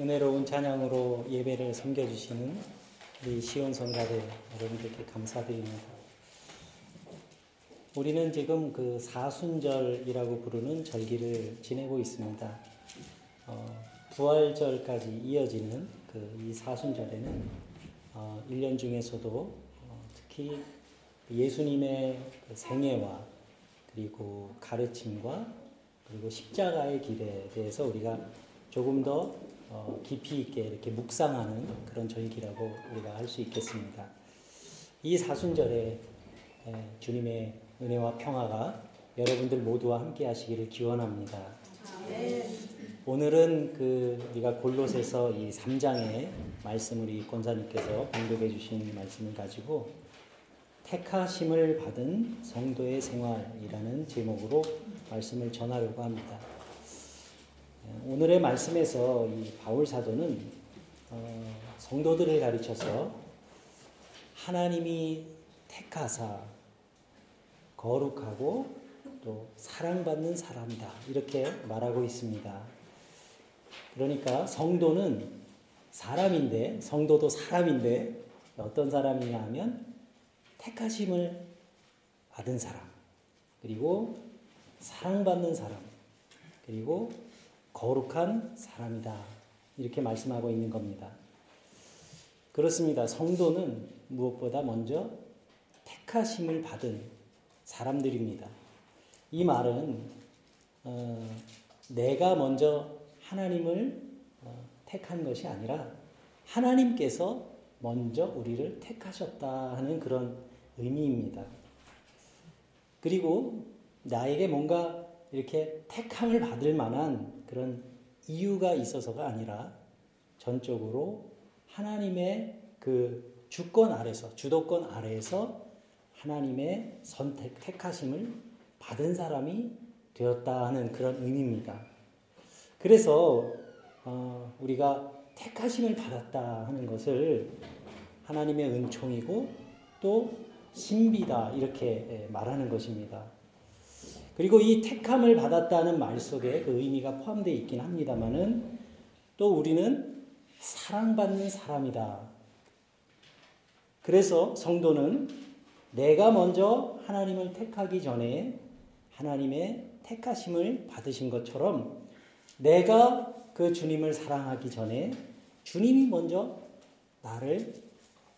은혜로운 찬양으로 예배를 섬겨주시는 우리 시온 성가대 여러분들께 감사드립니다. 우리는 지금 그 사순절이라고 부르는 절기를 지내고 있습니다. 어, 부활절까지 이어지는 그 이 사순절에는 어, 1년 중에서도 어, 특히 예수님의 그 생애와 그리고 가르침과 그리고 십자가의 길에 대해서 우리가 조금 더 어, 깊이 있게 이렇게 묵상하는 그런 절기라고 우리가 할 수 있겠습니다. 이 사순절에 주님의 은혜와 평화가 여러분들 모두와 함께 하시기를 기원합니다. 오늘은 그 우리가 골로새서 이 3장의 말씀 우리 권사님께서 공독해 주신 말씀을 가지고 택하심을 받은 성도의 생활이라는 제목으로 말씀을 전하려고 합니다. 오늘의 말씀에서 이 바울 사도는 어, 성도들을 가르쳐서 하나님이 택하사 거룩하고 또 사랑받는 사람이다 이렇게 말하고 있습니다. 그러니까 성도는 사람인데 성도도 사람인데 어떤 사람이냐 하면 택하심을 받은 사람 그리고 사랑받는 사람 그리고 거룩한 사람이다. 이렇게 말씀하고 있는 겁니다. 그렇습니다. 성도는 무엇보다 먼저 택하심을 받은 사람들입니다. 이 말은 어, 내가 먼저 하나님을 어, 택한 것이 아니라 하나님께서 먼저 우리를 택하셨다 하는 그런 의미입니다. 그리고 나에게 뭔가 이렇게 택함을 받을 만한 그런 이유가 있어서가 아니라 전적으로 하나님의 그 주권 아래서, 주도권 아래에서 하나님의 선택, 택하심을 받은 사람이 되었다 하는 그런 의미입니다. 그래서 어, 우리가 택하심을 받았다 하는 것을 하나님의 은총이고 또 신비다 이렇게 예, 말하는 것입니다. 그리고 이 택함을 받았다는 말 속에 그 의미가 포함되어 있긴 합니다만은 또 우리는 사랑받는 사람이다. 그래서 성도는 내가 먼저 하나님을 택하기 전에 하나님의 택하심을 받으신 것처럼 내가 그 주님을 사랑하기 전에 주님이 먼저 나를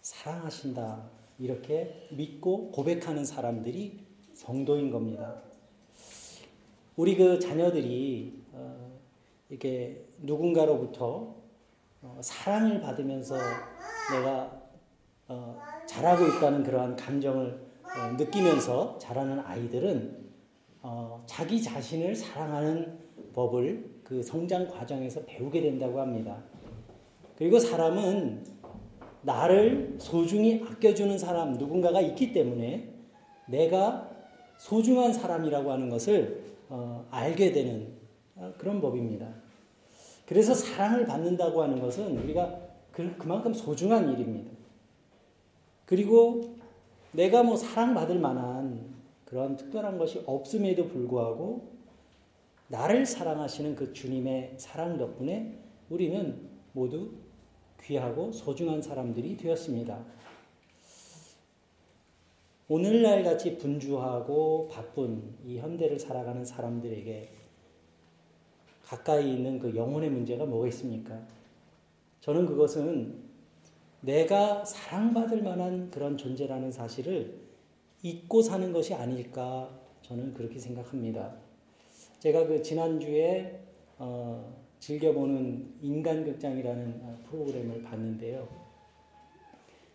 사랑하신다. 이렇게 믿고 고백하는 사람들이 성도인 겁니다. 우리 그 자녀들이 어, 이렇게 누군가로부터 어, 사랑을 받으면서 내가 어, 잘하고 있다는 그러한 감정을 어, 느끼면서 자라는 아이들은 어, 자기 자신을 사랑하는 법을 그 성장 과정에서 배우게 된다고 합니다. 그리고 사람은 나를 소중히 아껴주는 사람 누군가가 있기 때문에 내가 소중한 사람이라고 하는 것을 어, 알게 되는 어, 그런 법입니다. 그래서 사랑을 받는다고 하는 것은 우리가 그, 그만큼 소중한 일입니다. 그리고 내가 뭐 사랑받을 만한 그런 특별한 것이 없음에도 불구하고 나를 사랑하시는 그 주님의 사랑 덕분에 우리는 모두 귀하고 소중한 사람들이 되었습니다. 오늘날 같이 분주하고 바쁜 이 현대를 살아가는 사람들에게 가까이 있는 그 영혼의 문제가 뭐가 있습니까? 저는 그것은 내가 사랑받을 만한 그런 존재라는 사실을 잊고 사는 것이 아닐까 저는 그렇게 생각합니다. 제가 그 지난주에 어, 즐겨보는 인간극장이라는 어, 프로그램을 봤는데요.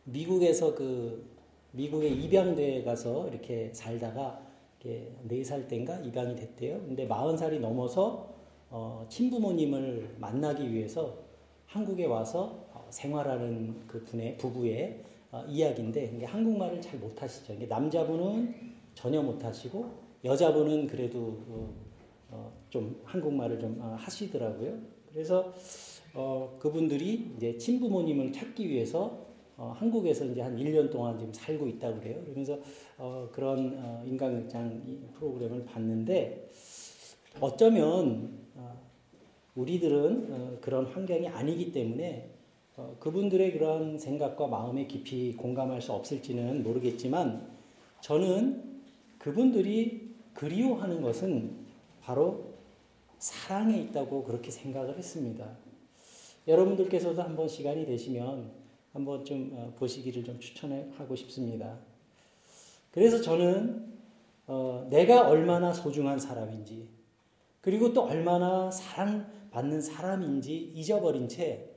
미국에서 그 미국에 입양대에 가서 이렇게 살다가 이렇게 4살 땐가 입양이 됐대요. 근데 40살이 넘어서 어, 친부모님을 만나기 위해서 한국에 와서 어, 생활하는 그 분의 부부의 어, 이야기인데 한국말을 잘 못하시죠. 남자분은 전혀 못하시고 여자분은 그래도 어, 어, 좀 한국말을 좀 어, 하시더라고요. 그래서 그분들이 이제 친부모님을 찾기 위해서 어, 한국에서 이제 한 1년 동안 지금 살고 있다고 그래요. 그러면서 어, 그런 어, 인간극장 프로그램을 봤는데 어쩌면 어, 우리들은 어, 그런 환경이 아니기 때문에 어, 그분들의 그런 생각과 마음에 깊이 공감할 수 없을지는 모르겠지만 저는 그분들이 그리워하는 것은 바로 사랑에 있다고 그렇게 생각을 했습니다. 여러분들께서도 한번 시간이 되시면 한번 좀 어, 보시기를 좀 추천하고 싶습니다. 그래서 저는 어, 내가 얼마나 소중한 사람인지 그리고 또 얼마나 사랑받는 사람인지 잊어버린 채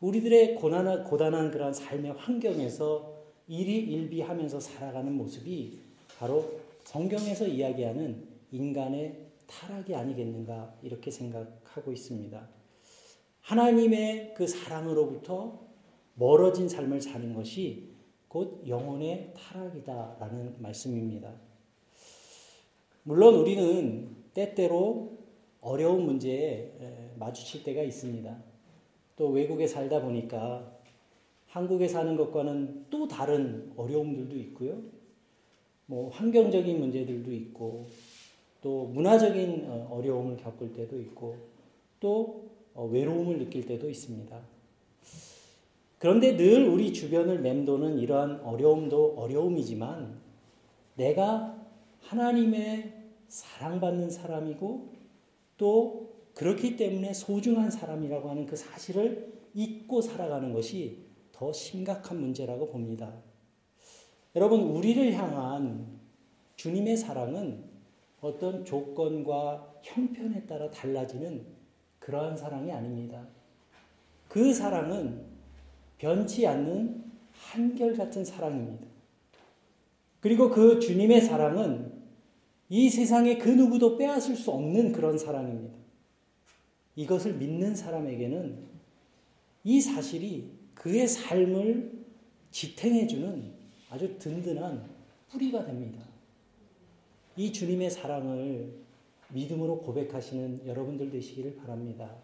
우리들의 고난한, 고단한 그런 삶의 환경에서 일희일비하면서 살아가는 모습이 바로 성경에서 이야기하는 인간의 타락이 아니겠는가 이렇게 생각하고 있습니다. 하나님의 그 사랑으로부터 멀어진 삶을 사는 것이 곧 영혼의 타락이다라는 말씀입니다. 물론 우리는 때때로 어려운 문제에 마주칠 때가 있습니다. 또 외국에 살다 보니까 한국에 사는 것과는 또 다른 어려움들도 있고요. 뭐 환경적인 문제들도 있고 또 문화적인 어, 어려움을 겪을 때도 있고 또 어, 외로움을 느낄 때도 있습니다. 그런데 늘 우리 주변을 맴도는 이러한 어려움도 어려움이지만 내가 하나님의 사랑받는 사람이고 또 그렇기 때문에 소중한 사람이라고 하는 그 사실을 잊고 살아가는 것이 더 심각한 문제라고 봅니다. 여러분, 우리를 향한 주님의 사랑은 어떤 조건과 형편에 따라 달라지는 그러한 사랑이 아닙니다. 그 사랑은 변치 않는 한결같은 사랑입니다. 그리고 그 주님의 사랑은 이 세상에 그 누구도 빼앗을 수 없는 그런 사랑입니다. 이것을 믿는 사람에게는 이 사실이 그의 삶을 지탱해주는 아주 든든한 뿌리가 됩니다. 이 주님의 사랑을 믿음으로 고백하시는 여러분들 되시기를 바랍니다.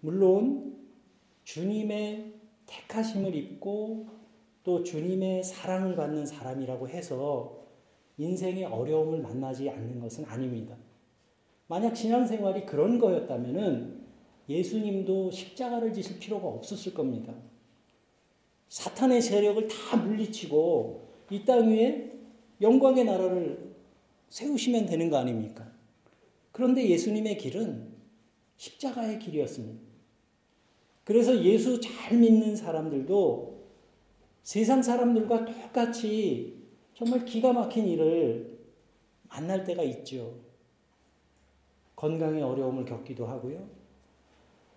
물론 주님의 택하심을 입고 또 주님의 사랑을 받는 사람이라고 해서 인생의 어려움을 만나지 않는 것은 아닙니다. 만약 신앙생활이 그런 거였다면 예수님도 십자가를 지실 필요가 없었을 겁니다. 사탄의 세력을 다 물리치고 이 땅 위에 영광의 나라를 세우시면 되는 거 아닙니까? 그런데 예수님의 길은 십자가의 길이었습니다. 그래서 예수 잘 믿는 사람들도 세상 사람들과 똑같이 정말 기가 막힌 일을 만날 때가 있죠. 건강의 어려움을 겪기도 하고요.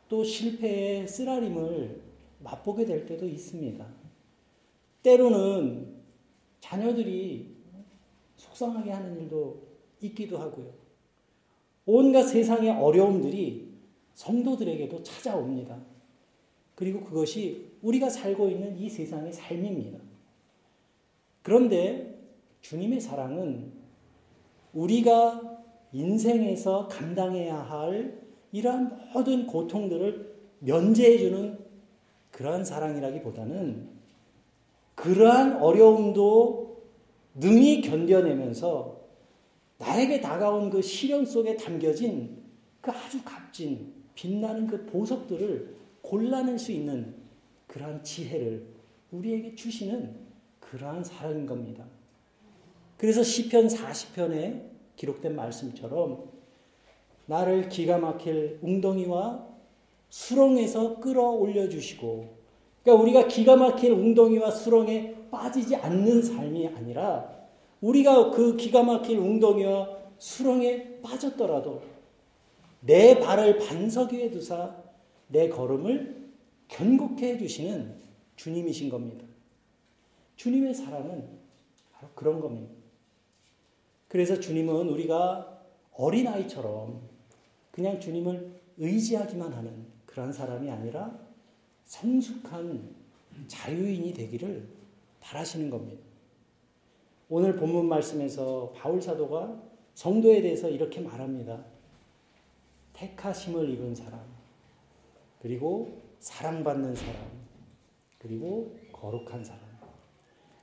또 실패의 쓰라림을 맛보게 될 때도 있습니다. 때로는 자녀들이 속상하게 하는 일도 있기도 하고요. 온갖 세상의 어려움들이 성도들에게도 찾아옵니다. 그리고 그것이 우리가 살고 있는 이 세상의 삶입니다. 그런데 주님의 사랑은 우리가 인생에서 감당해야 할 이러한 모든 고통들을 면제해주는 그러한 사랑이라기보다는 그러한 어려움도 능히 견뎌내면서 나에게 다가온 그 시련 속에 담겨진 그 아주 값진 빛나는 그 보석들을 골라낼 수 있는 그러한 지혜를 우리에게 주시는 그러한 사랑인 겁니다. 그래서 시편 40편에 기록된 말씀처럼 나를 기가 막힐 웅덩이와 수렁에서 끌어올려 주시고 그러니까 우리가 기가 막힐 웅덩이와 수렁에 빠지지 않는 삶이 아니라 우리가 그 기가 막힐 웅덩이와 수렁에 빠졌더라도 내 발을 반석 위에 두사 내 걸음을 견고케 해주시는 주님이신 겁니다. 주님의 사랑은 바로 그런 겁니다. 그래서 주님은 우리가 어린아이처럼 그냥 주님을 의지하기만 하는 그러 사람이 아니라 성숙한 자유인이 되기를 바라시는 겁니다. 오늘 본문 말씀에서 바울 사도가 성도에 대해서 이렇게 말합니다. 택하심을 입은 사람, 그리고 사랑받는 사람, 그리고 거룩한 사람.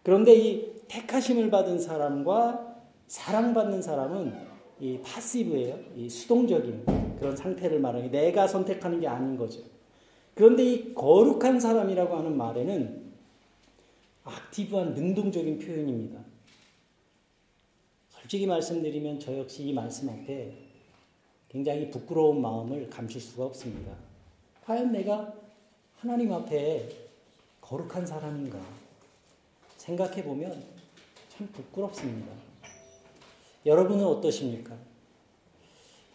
그런데 이 택하심을 받은 사람과 사랑받는 사람은 이 파시브예요. 이 수동적인 그런 상태를 말하는 게 내가 선택하는 게 아닌 거죠. 그런데 이 거룩한 사람이라고 하는 말에는 액티브한 능동적인 표현입니다. 솔직히 말씀드리면 저 역시 이 말씀 앞에 굉장히 부끄러운 마음을 감출 수가 없습니다. 과연 내가 하나님 앞에 거룩한 사람인가 생각해 보면 참 부끄럽습니다. 여러분은 어떠십니까?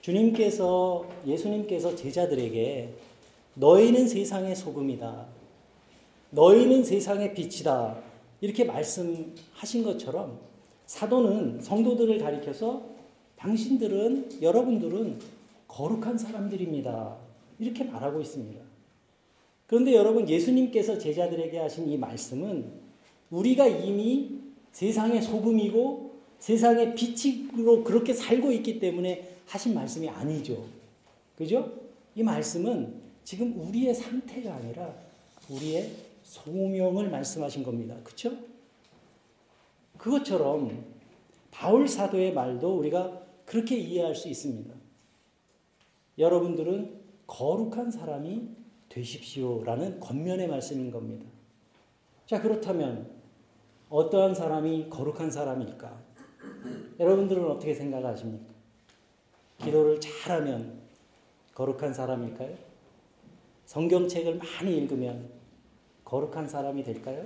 주님께서 예수님께서 제자들에게 너희는 세상의 소금이다. 너희는 세상의 빛이다. 이렇게 말씀하신 것처럼 사도는 성도들을 가리켜서 당신들은 여러분들은 거룩한 사람들입니다. 이렇게 말하고 있습니다. 그런데 여러분 예수님께서 제자들에게 하신 이 말씀은 우리가 이미 세상의 소금이고 세상의 빛으로 그렇게 살고 있기 때문에 하신 말씀이 아니죠. 그죠? 이 말씀은 지금 우리의 상태가 아니라 우리의 소명을 말씀하신 겁니다. 그렇죠? 그것처럼 바울 사도의 말도 우리가 그렇게 이해할 수 있습니다. 여러분들은 거룩한 사람이 되십시오라는 겉면의 말씀인 겁니다. 자, 그렇다면 어떠한 사람이 거룩한 사람일까? 여러분들은 어떻게 생각하십니까? 기도를 잘하면 거룩한 사람일까요? 성경책을 많이 읽으면 거룩한 사람이 될까요?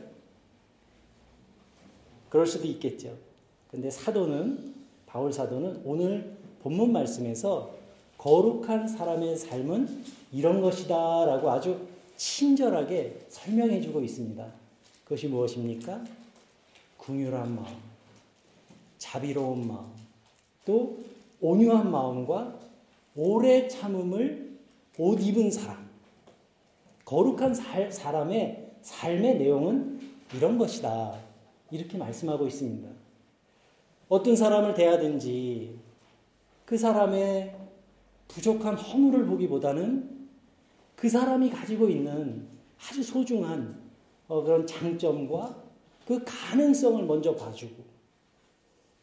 그럴 수도 있겠죠. 근데 사도는, 바울 사도는 오늘 본문 말씀에서 거룩한 사람의 삶은 이런 것이다 라고 아주 친절하게 설명해 주고 있습니다. 그것이 무엇입니까? 궁휼한 마음, 자비로운 마음, 또 온유한 마음과 오래 참음을 옷 입은 사람. 거룩한 살, 사람의 삶의 내용은 이런 것이다. 이렇게 말씀하고 있습니다. 어떤 사람을 대하든지 그 사람의 부족한 허물을 보기보다는 그 사람이 가지고 있는 아주 소중한 어, 그런 장점과 그 가능성을 먼저 봐주고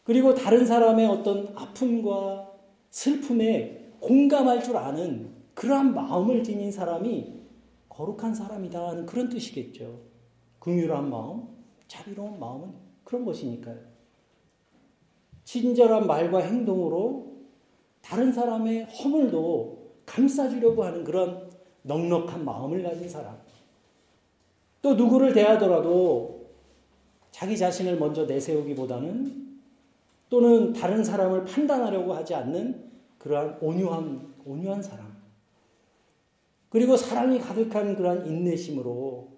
그리고 다른 사람의 어떤 아픔과 슬픔에 공감할 줄 아는 그러한 마음을 지닌 사람이 거룩한 사람이다 하는 그런 뜻이겠죠. 긍휼한 마음, 자비로운 마음은 그런 것이니까요. 친절한 말과 행동으로 다른 사람의 허물도 감싸주려고 하는 그런 넉넉한 마음을 가진 사람. 또 누구를 대하더라도 자기 자신을 먼저 내세우기보다는 또는 다른 사람을 판단하려고 하지 않는 그러한 온유한, 온유한 사람. 그리고 사랑이 가득한 그러한 인내심으로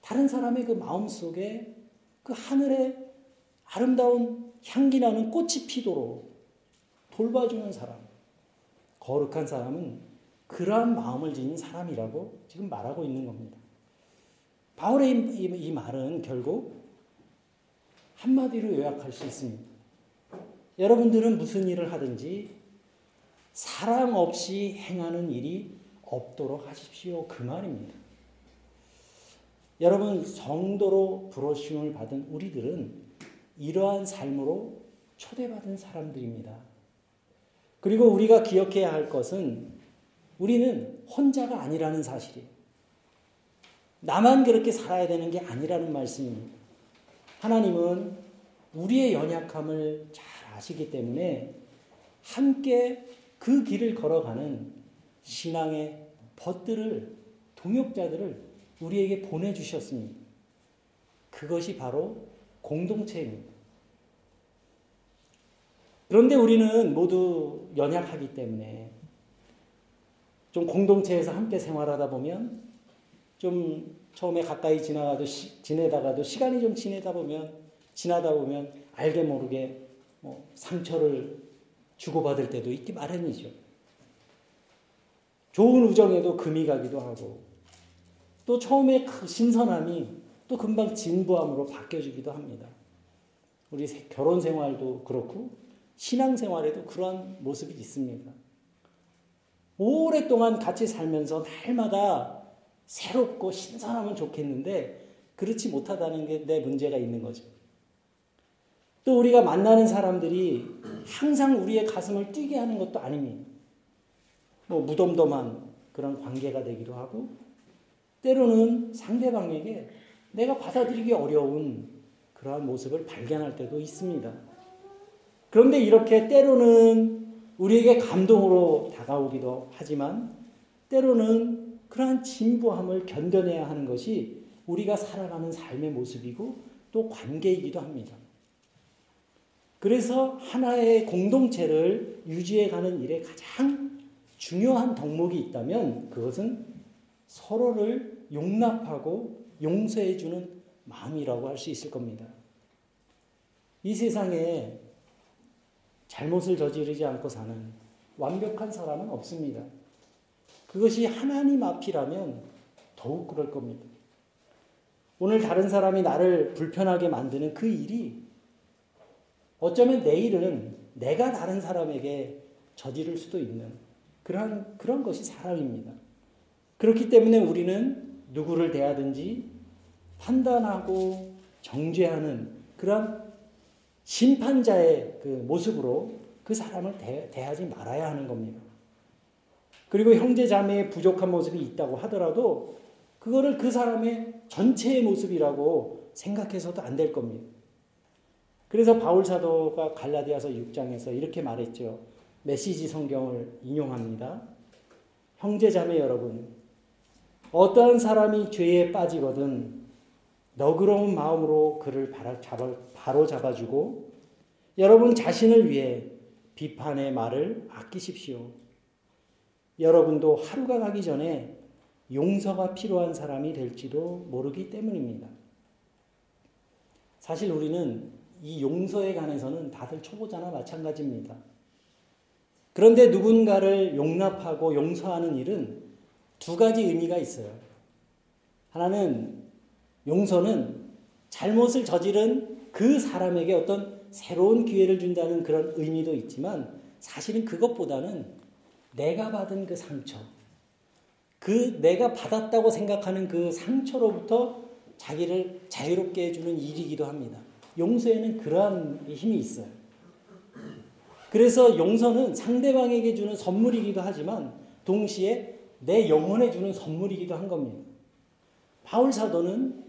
다른 사람의 그 마음 속에 그 하늘의 아름다운 향기 나는 꽃이 피도록 돌봐주는 사람. 거룩한 사람은 그러한 마음을 지닌 사람이라고 지금 말하고 있는 겁니다. 바울의 이, 이, 이 말은 결국 한마디로 요약할 수 있습니다. 여러분들은 무슨 일을 하든지 사랑 없이 행하는 일이 없도록 하십시오. 그 말입니다. 여러분, 성도로 부르심을 받은 우리들은 이러한 삶으로 초대받은 사람들입니다. 그리고 우리가 기억해야 할 것은 우리는 혼자가 아니라는 사실이에요. 나만 그렇게 살아야 되는 게 아니라는 말씀입니다. 하나님은 우리의 연약함을 잘 아시기 때문에 함께 그 길을 걸어가는 신앙의 벗들을, 동역자들을 우리에게 보내주셨습니다. 그것이 바로 공동체입니다. 그런데 우리는 모두 연약하기 때문에 좀 공동체에서 함께 생활하다 보면 좀 처음에 가까이 지나가도 시, 지내다가도 시간이 좀 지내다 보면 지나다 보면 알게 모르게 뭐 상처를 주고받을 때도 있기 마련이죠. 좋은 우정에도 금이 가기도 하고 또 처음에 그 신선함이 또 금방 진부함으로 바뀌어지기도 합니다. 우리 결혼 생활도 그렇고 신앙 생활에도 그런 모습이 있습니다. 오랫동안 같이 살면서 날마다 새롭고 신선하면 좋겠는데 그렇지 못하다는 게 내 문제가 있는 거죠. 또 우리가 만나는 사람들이 항상 우리의 가슴을 뛰게 하는 것도 아닙니다. 뭐 무덤덤한 그런 관계가 되기도 하고 때로는 상대방에게 내가 받아들이기 어려운 그러한 모습을 발견할 때도 있습니다. 그런데 이렇게 때로는 우리에게 감동으로 다가오기도 하지만 때로는 그러한 진부함을 견뎌내야 하는 것이 우리가 살아가는 삶의 모습이고 또 관계이기도 합니다. 그래서 하나의 공동체를 유지해가는 일에 가장 중요한 덕목이 있다면 그것은 서로를 용납하고 용서해주는 마음이라고 할 수 있을 겁니다. 이 세상에 잘못을 저지르지 않고 사는 완벽한 사람은 없습니다. 그것이 하나님 앞이라면 더욱 그럴 겁니다. 오늘 다른 사람이 나를 불편하게 만드는 그 일이 어쩌면 내일은 내가 다른 사람에게 저지를 수도 있는 그런, 그런 것이 사람입니다. 그렇기 때문에 우리는 누구를 대하든지 판단하고 정죄하는 그런 심판자의 그 모습으로 그 사람을 대, 하지 말아야 하는 겁니다. 그리고 형제 자매의 부족한 모습이 있다고 하더라도 그거를 그 사람의 전체의 모습이라고 생각해서도 안 될 겁니다. 그래서 바울 사도가 갈라디아서 6장에서 이렇게 말했죠. 메시지 성경을 인용합니다. 형제 자매 여러분, 어떠한 사람이 죄에 빠지거든 너그러운 마음으로 그를 바로 잡아주고 여러분 자신을 위해 비판의 말을 아끼십시오. 여러분도 하루가 가기 전에 용서가 필요한 사람이 될지도 모르기 때문입니다. 사실 우리는 이 용서에 관해서는 다들 초보자나 마찬가지입니다. 그런데 누군가를 용납하고 용서하는 일은 두 가지 의미가 있어요. 하나는 용서는 잘못을 저지른 그 사람에게 어떤 새로운 기회를 준다는 그런 의미도 있지만 사실은 그것보다는 내가 받은 그 상처, 그 내가 받았다고 생각하는 그 상처로부터 자기를 자유롭게 해주는 일이기도 합니다. 용서에는 그러한 힘이 있어요. 그래서 용서는 상대방에게 주는 선물이기도 하지만 동시에 내 영혼에 주는 선물이기도 한 겁니다. 바울 사도는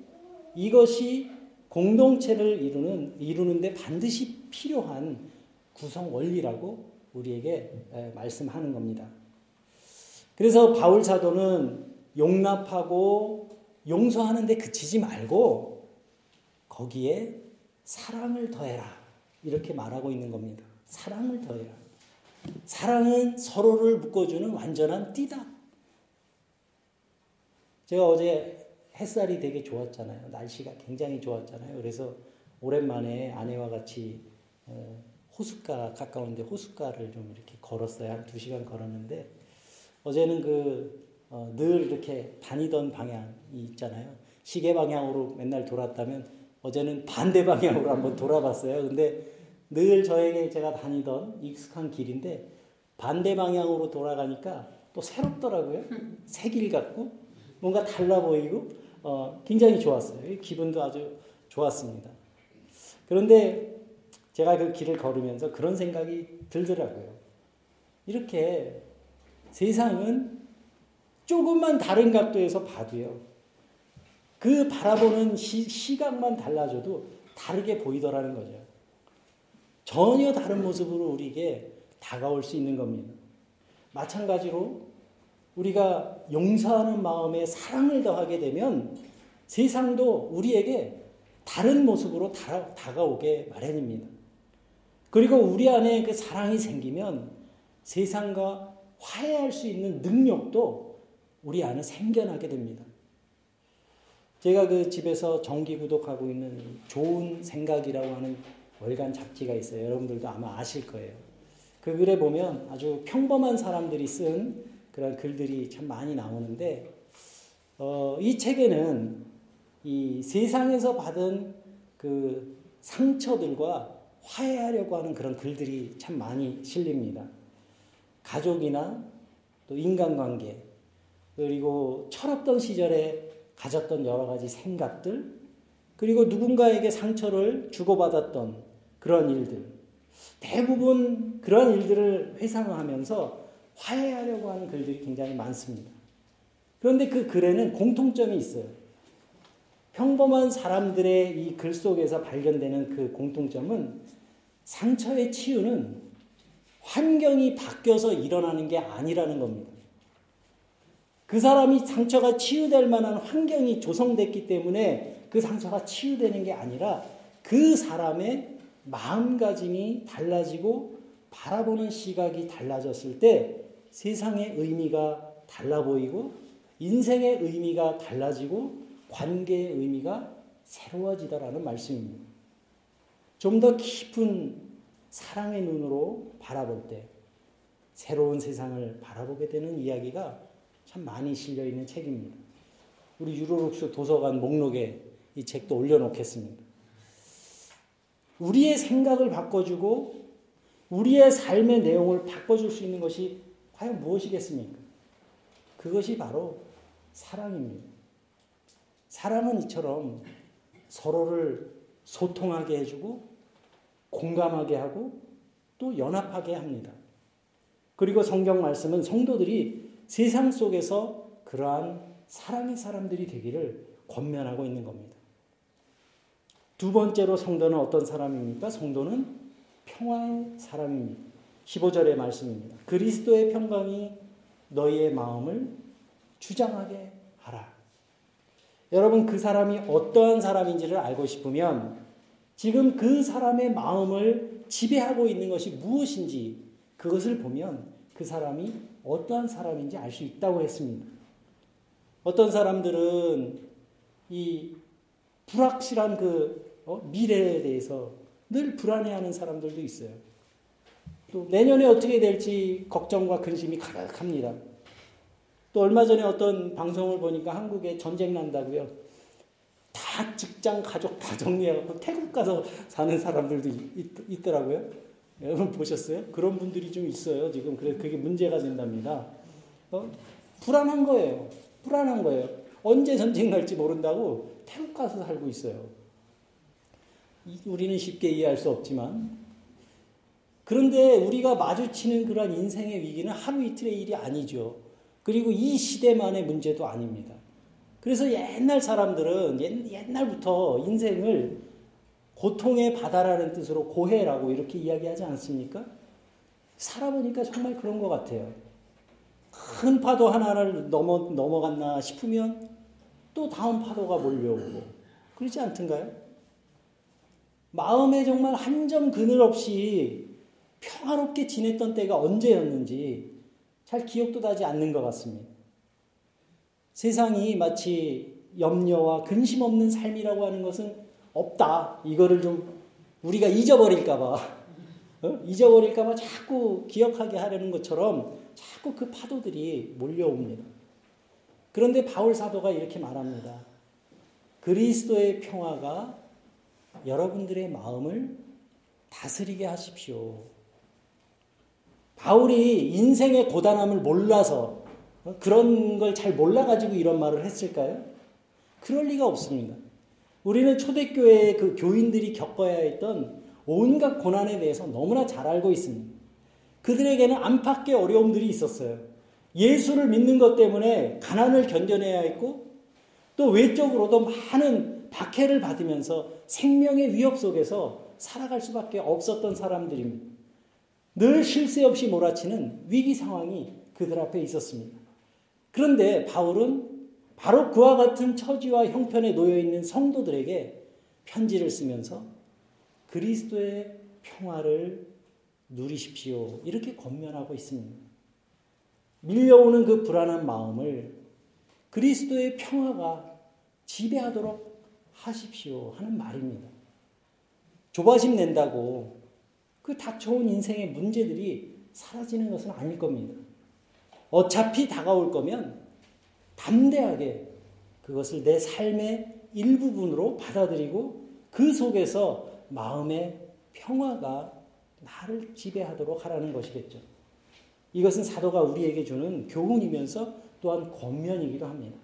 이것이 공동체를 이루는, 이루는데 반드시 필요한 구성 원리라고 우리에게 말씀하는 겁니다. 그래서 바울 사도는 용납하고 용서하는 데 그치지 말고 거기에 사랑을 더해라. 이렇게 말하고 있는 겁니다. 사랑을 더해라. 사랑은 서로를 묶어주는 완전한 띠다. 제가 어제 햇살이 되게 좋았잖아요. 날씨가 굉장히 좋았잖아요. 그래서 오랜만에 아내와 같이 어, 호숫가 가까운데 호숫가를 좀 이렇게 걸었어요. 한 두 시간 걸었는데 어제는 그늘 어, 이렇게 다니던 방향이 있잖아요. 시계 방향으로 맨날 돌았다면 어제는 반대 방향으로 한번 돌아봤어요. 근데 늘 저에게 제가 다니던 익숙한 길인데 반대 방향으로 돌아가니까 또 새롭더라고요. 새 길 같고 뭔가 달라 보이고 어, 굉장히 좋았어요. 기분도 아주 좋았습니다. 그런데 제가 그 길을 걸으면서 그런 생각이 들더라고요. 이렇게 세상은 조금만 다른 각도에서 봐도요. 그 바라보는 시, 시각만 달라져도 다르게 보이더라는 거죠. 전혀 다른 모습으로 우리에게 다가올 수 있는 겁니다. 마찬가지로 우리가 용서하는 마음에 사랑을 더하게 되면 세상도 우리에게 다른 모습으로 다가오게 마련입니다. 그리고 우리 안에 그 사랑이 생기면 세상과 화해할 수 있는 능력도 우리 안에 생겨나게 됩니다. 제가 그 집에서 정기 구독하고 있는 좋은 생각이라고 하는 월간 잡지가 있어요. 여러분들도 아마 아실 거예요. 그 글에 보면 아주 평범한 사람들이 쓴 그런 글들이 참 많이 나오는데 어, 이 책에는 이 세상에서 받은 그 상처들과 화해하려고 하는 그런 글들이 참 많이 실립니다. 가족이나 또 인간관계 그리고 철없던 시절에 가졌던 여러 가지 생각들 그리고 누군가에게 상처를 주고받았던 그런 일들 대부분 그런 일들을 회상하면서 화해하려고 하는 글들이 굉장히 많습니다. 그런데 그 글에는 공통점이 있어요. 평범한 사람들의 이 글 속에서 발견되는 그 공통점은 상처의 치유는 환경이 바뀌어서 일어나는 게 아니라는 겁니다. 그 사람이 상처가 치유될 만한 환경이 조성됐기 때문에 그 상처가 치유되는 게 아니라 그 사람의 마음가짐이 달라지고 바라보는 시각이 달라졌을 때 세상의 의미가 달라 보이고 인생의 의미가 달라지고 관계의 의미가 새로워지다라는 말씀입니다. 좀 더 깊은 사랑의 눈으로 바라볼 때 새로운 세상을 바라보게 되는 이야기가 참 많이 실려 있는 책입니다. 우리 유로룩스 도서관 목록에 이 책도 올려놓겠습니다. 우리의 생각을 바꿔주고 우리의 삶의 내용을 바꿔줄 수 있는 것이 과연 무엇이겠습니까? 그것이 바로 사랑입니다. 사랑은 이처럼 서로를 소통하게 해주고 공감하게 하고 또 연합하게 합니다. 그리고 성경 말씀은 성도들이 세상 속에서 그러한 사랑의 사람들이 되기를 권면하고 있는 겁니다. 두 번째로 성도는 어떤 사람입니까? 성도는 평화의 사람입니다. 15절의 말씀입니다. 그리스도의 평강이 너희의 마음을 주장하게 하라. 여러분, 그 사람이 어떠한 사람인지를 알고 싶으면 지금 그 사람의 마음을 지배하고 있는 것이 무엇인지 그것을 보면 그 사람이 어떠한 사람인지 알 수 있다고 했습니다. 어떤 사람들은 이 불확실한 그 어? 미래에 대해서 늘 불안해하는 사람들도 있어요. 또 내년에 어떻게 될지 걱정과 근심이 가득합니다. 또 얼마 전에 어떤 방송을 보니까 한국에 전쟁 난다고요. 다 직장, 가족 다 정리해갖고 태국 가서 사는 사람들도 있, 더라고요 여러분 보셨어요? 그런 분들이 좀 있어요. 지금 그래서 그게 문제가 된답니다. 어? 불안한 거예요. 불안한 거예요. 언제 전쟁 날지 모른다고 태국 가서 살고 있어요. 우리는 쉽게 이해할 수 없지만 그런데 우리가 마주치는 그러한 인생의 위기는 하루 이틀의 일이 아니죠. 그리고 이 시대만의 문제도 아닙니다. 그래서 옛날 사람들은 옛, 날부터 인생을 고통의 바다라는 뜻으로 고해라고 이렇게 이야기하지 않습니까? 살아보니까 정말 그런 것 같아요. 큰 파도 하나를 넘어, 넘어갔나 싶으면 또 다음 파도가 몰려오고 그렇지 않던가요? 마음에 정말 한 점 그늘 없이 평화롭게 지냈던 때가 언제였는지 잘 기억도 나지 않는 것 같습니다. 세상이 마치 염려와 근심 없는 삶이라고 하는 것은 없다. 이거를 좀 우리가 잊어버릴까봐, 어? 잊어버릴까봐 자꾸 기억하게 하려는 것처럼 자꾸 그 파도들이 몰려옵니다. 그런데 바울 사도가 이렇게 말합니다. 그리스도의 평화가 여러분들의 마음을 다스리게 하십시오. 바울이 인생의 고단함을 몰라서 어, 그런 걸 잘 몰라가지고 이런 말을 했을까요? 그럴 리가 없습니다. 우리는 초대교회의 그 교인들이 겪어야 했던 온갖 고난에 대해서 너무나 잘 알고 있습니다. 그들에게는 안팎의 어려움들이 있었어요. 예수를 믿는 것 때문에 가난을 견뎌내야 했고 또 외적으로도 많은 박해를 받으면서 생명의 위협 속에서 살아갈 수밖에 없었던 사람들입니다. 늘 쉴새 없이 몰아치는 위기 상황이 그들 앞에 있었습니다. 그런데 바울은 바로 그와 같은 처지와 형편에 놓여 있는 성도들에게 편지를 쓰면서 그리스도의 평화를 누리십시오. 이렇게 권면하고 있습니다. 밀려오는 그 불안한 마음을 그리스도의 평화가 지배하도록 하십시오. 하는 말입니다. 조바심 낸다고 그 닥쳐온 인생의 문제들이 사라지는 것은 아닐 겁니다. 어차피 다가올 거면 담대하게 그것을 내 삶의 일부분으로 받아들이고 그 속에서 마음의 평화가 나를 지배하도록 하라는 것이겠죠. 이것은 사도가 우리에게 주는 교훈이면서 또한 권면이기도 합니다.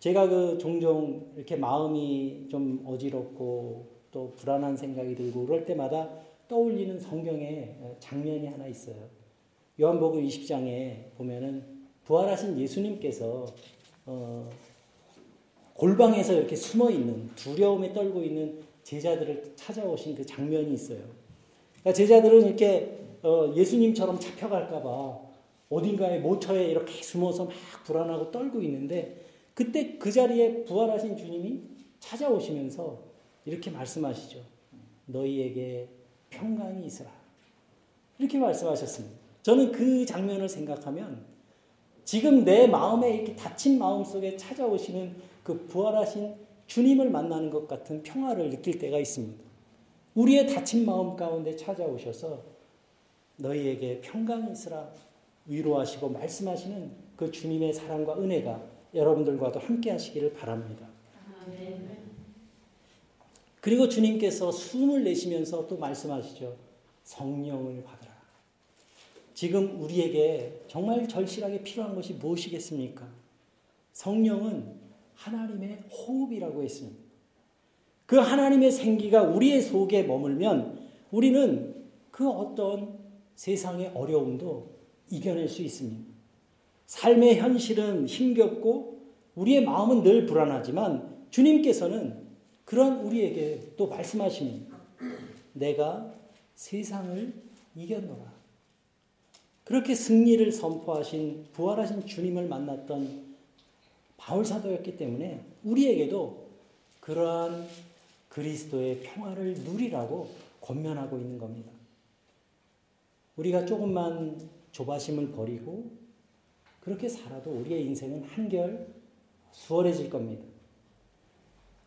제가 그 종종 이렇게 마음이 좀 어지럽고 또 불안한 생각이 들고 그럴 때마다 떠올리는 성경의 장면이 하나 있어요. 요한복음 20장에 보면은 부활하신 예수님께서 어, 골방에서 이렇게 숨어 있는 두려움에 떨고 있는 제자들을 찾아오신 그 장면이 있어요. 그러니까 제자들은 이렇게 어, 예수님처럼 잡혀갈까봐 어딘가에 모처에 이렇게 숨어서 막 불안하고 떨고 있는데 그때 그 자리에 부활하신 주님이 찾아오시면서 이렇게 말씀하시죠. 너희에게 평강이 있으라. 이렇게 말씀하셨습니다. 저는 그 장면을 생각하면 지금 내 마음에 이렇게 다친 마음 속에 찾아오시는 그 부활하신 주님을 만나는 것 같은 평화를 느낄 때가 있습니다. 우리의 다친 마음 가운데 찾아오셔서 너희에게 평강이 있으라 위로하시고 말씀하시는 그 주님의 사랑과 은혜가 여러분들과도 함께 하시기를 바랍니다. 그리고 주님께서 숨을 내쉬면서 또 말씀하시죠. 성령을 받으라. 지금 우리에게 정말 절실하게 필요한 것이 무엇이겠습니까? 성령은 하나님의 호흡이라고 했습니다. 그 하나님의 생기가 우리의 속에 머물면 우리는 그 어떤 세상의 어려움도 이겨낼 수 있습니다. 삶의 현실은 힘겹고 우리의 마음은 늘 불안하지만 주님께서는 그런 우리에게 또 말씀하십니다. 내가 세상을 이겼노라. 그렇게 승리를 선포하신 부활하신 주님을 만났던 바울 사도였기 때문에 우리에게도 그러한 그리스도의 평화를 누리라고 권면하고 있는 겁니다. 우리가 조금만 조바심을 버리고 그렇게 살아도 우리의 인생은 한결 수월해질 겁니다.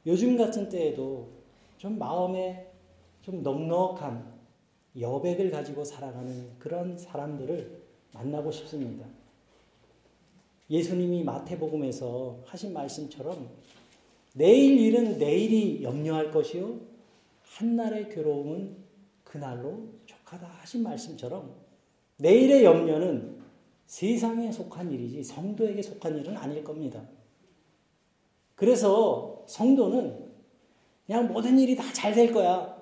요즘 같은 때에도 좀 마음에 좀 넉넉한 여백을 가지고 살아가는 그런 사람들을 만나고 싶습니다. 예수님이 마태복음에서 하신 말씀처럼 내일 일은 내일이 염려할 것이요 한날의 괴로움은 그날로 족하다 하신 말씀처럼 내일의 염려는 세상에 속한 일이지 성도에게 속한 일은 아닐 겁니다. 그래서 성도는 그냥 모든 일이 다 잘 될 거야.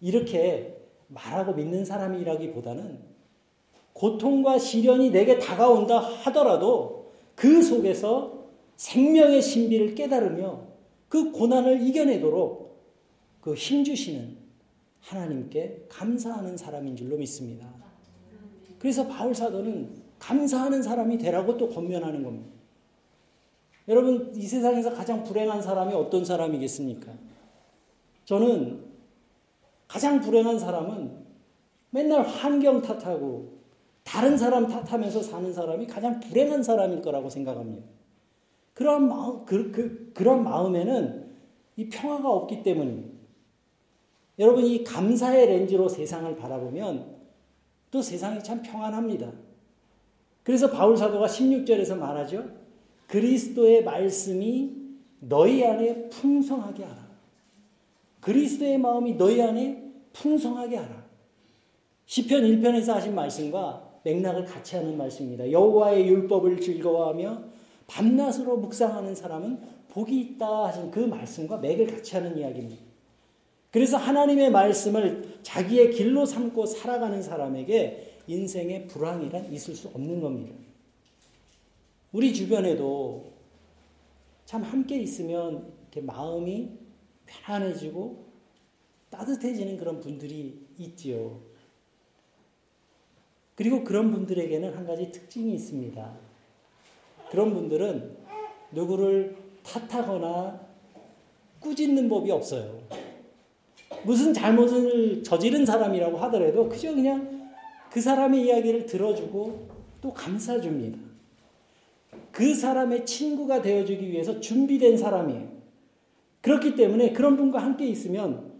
이렇게 말하고 믿는 사람이라기보다는 고통과 시련이 내게 다가온다 하더라도 그 속에서 생명의 신비를 깨달으며 그 고난을 이겨내도록 그 힘주시는 하나님께 감사하는 사람인 줄로 믿습니다. 그래서 바울 사도는 감사하는 사람이 되라고 또 권면하는 겁니다. 여러분, 이 세상에서 가장 불행한 사람이 어떤 사람이겠습니까? 저는 가장 불행한 사람은 맨날 환경 탓하고 다른 사람 탓하면서 사는 사람이 가장 불행한 사람일 거라고 생각합니다. 그런 마음, 그, 그, 그런 마음에는 이 평화가 없기 때문입니다. 여러분, 이 감사의 렌즈로 세상을 바라보면 또 세상이 참 평안합니다. 그래서 바울 사도가 16절에서 말하죠. 그리스도의 말씀이 너희 안에 풍성하게 하라. 그리스도의 마음이 너희 안에 풍성하게 하라. 시편 1편에서 하신 말씀과 맥락을 같이 하는 말씀입니다. 여호와의 율법을 즐거워하며 밤낮으로 묵상하는 사람은 복이 있다 하신 그 말씀과 맥을 같이 하는 이야기입니다. 그래서 하나님의 말씀을 자기의 길로 삼고 살아가는 사람에게 인생의 불황이란 있을 수 없는 겁니다. 우리 주변에도 참 함께 있으면 이렇게 마음이 편안해지고 따뜻해지는 그런 분들이 있지요. 그리고 그런 분들에게는 한 가지 특징이 있습니다. 그런 분들은 누구를 탓하거나 꾸짖는 법이 없어요. 무슨 잘못을 저지른 사람이라고 하더라도 그저 그냥 그 사람의 이야기를 들어주고 또 감싸줍니다. 그 사람의 친구가 되어주기 위해서 준비된 사람이에요. 그렇기 때문에 그런 분과 함께 있으면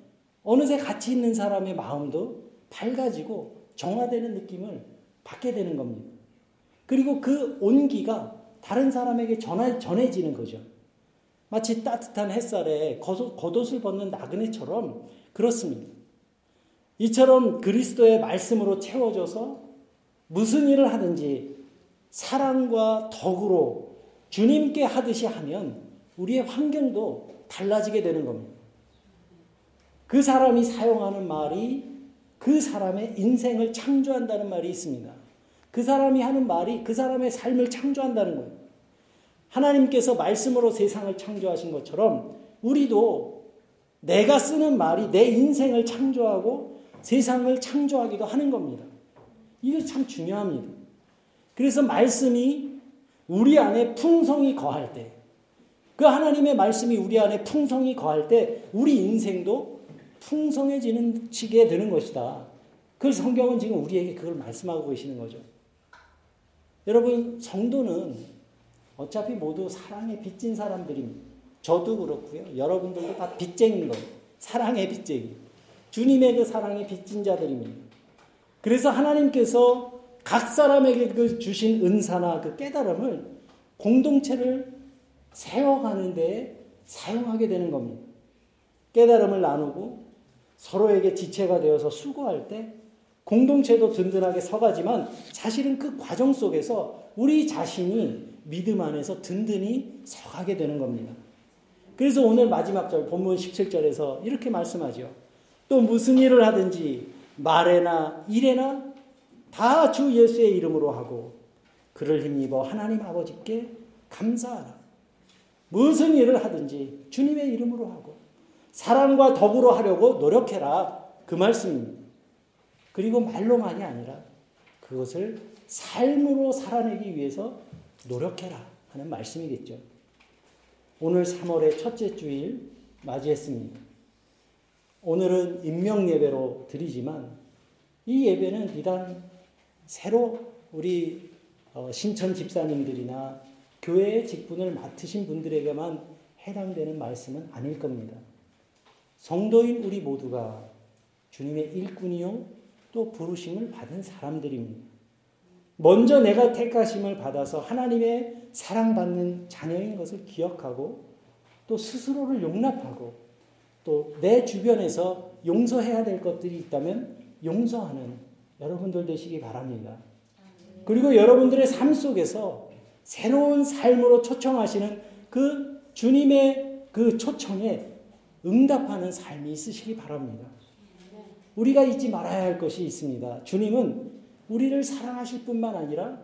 어느새 같이 있는 사람의 마음도 밝아지고 정화되는 느낌을 받게 되는 겁니다. 그리고 그 온기가 다른 사람에게 전해, 전해지는 거죠. 마치 따뜻한 햇살에 겉옷을 벗는 나그네처럼 그렇습니다. 이처럼 그리스도의 말씀으로 채워져서 무슨 일을 하든지 사랑과 덕으로 주님께 하듯이 하면 우리의 환경도 달라지게 되는 겁니다. 그 사람이 사용하는 말이 그 사람의 인생을 창조한다는 말이 있습니다. 그 사람이 하는 말이 그 사람의 삶을 창조한다는 거예요. 하나님께서 말씀으로 세상을 창조하신 것처럼 우리도 내가 쓰는 말이 내 인생을 창조하고 세상을 창조하기도 하는 겁니다. 이게 참 중요합니다. 그래서 말씀이 우리 안에 풍성이 거할 때, 그 하나님의 말씀이 우리 안에 풍성이 거할 때, 우리 인생도 풍성해지는 치게 되는 것이다. 그 성경은 지금 우리에게 그걸 말씀하고 계시는 거죠. 여러분, 성도는 어차피 모두 사랑에 빚진 사람들입니다. 저도 그렇고요. 여러분들도 다 빚쟁인 거예요. 사랑의 빚쟁이. 주님의 그 사랑의 빚진 자들입니다. 그래서 하나님께서 각 사람에게 그 주신 은사나 그 깨달음을 공동체를 세워가는 데 사용하게 되는 겁니다. 깨달음을 나누고 서로에게 지체가 되어서 수고할 때 공동체도 든든하게 서가지만 사실은 그 과정 속에서 우리 자신이 믿음 안에서 든든히 서가게 되는 겁니다. 그래서 오늘 마지막 절 본문 17절에서 이렇게 말씀하죠. 또 무슨 일을 하든지 말에나 일에나 다 주 예수의 이름으로 하고 그를 힘입어 하나님 아버지께 감사하라. 무슨 일을 하든지 주님의 이름으로 하고 사랑과 덕으로 하려고 노력해라. 그 말씀입니다. 그리고 말로만이 아니라 그것을 삶으로 살아내기 위해서 노력해라 하는 말씀이겠죠. 오늘 3월의 첫째 주일 맞이했습니다. 오늘은 인명 예배로 드리지만 이 예배는 비단 새로 우리 어, 신천 집사님들이나 교회의 직분을 맡으신 분들에게만 해당되는 말씀은 아닐 겁니다. 성도인 우리 모두가 주님의 일꾼이요 또 부르심을 받은 사람들입니다. 먼저 내가 택하심을 받아서 하나님의 사랑받는 자녀인 것을 기억하고 또 스스로를 용납하고 또 내 주변에서 용서해야 될 것들이 있다면 용서하는 여러분들 되시기 바랍니다. 그리고 여러분들의 삶 속에서 새로운 삶으로 초청하시는 그 주님의 그 초청에 응답하는 삶이 있으시기 바랍니다. 우리가 잊지 말아야 할 것이 있습니다. 주님은 우리를 사랑하실 뿐만 아니라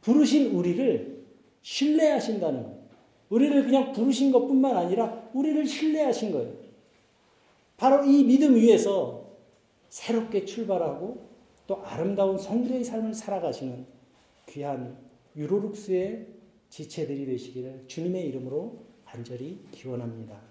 부르신 우리를 신뢰하신다는 거예요. 우리를 그냥 부르신 것 뿐만 아니라 우리를 신뢰하신 거예요. 바로 이 믿음 위에서 새롭게 출발하고 또 아름다운 성도의 삶을 살아가시는 귀한 유로룩스의 지체들이 되시기를 주님의 이름으로 간절히 기원합니다.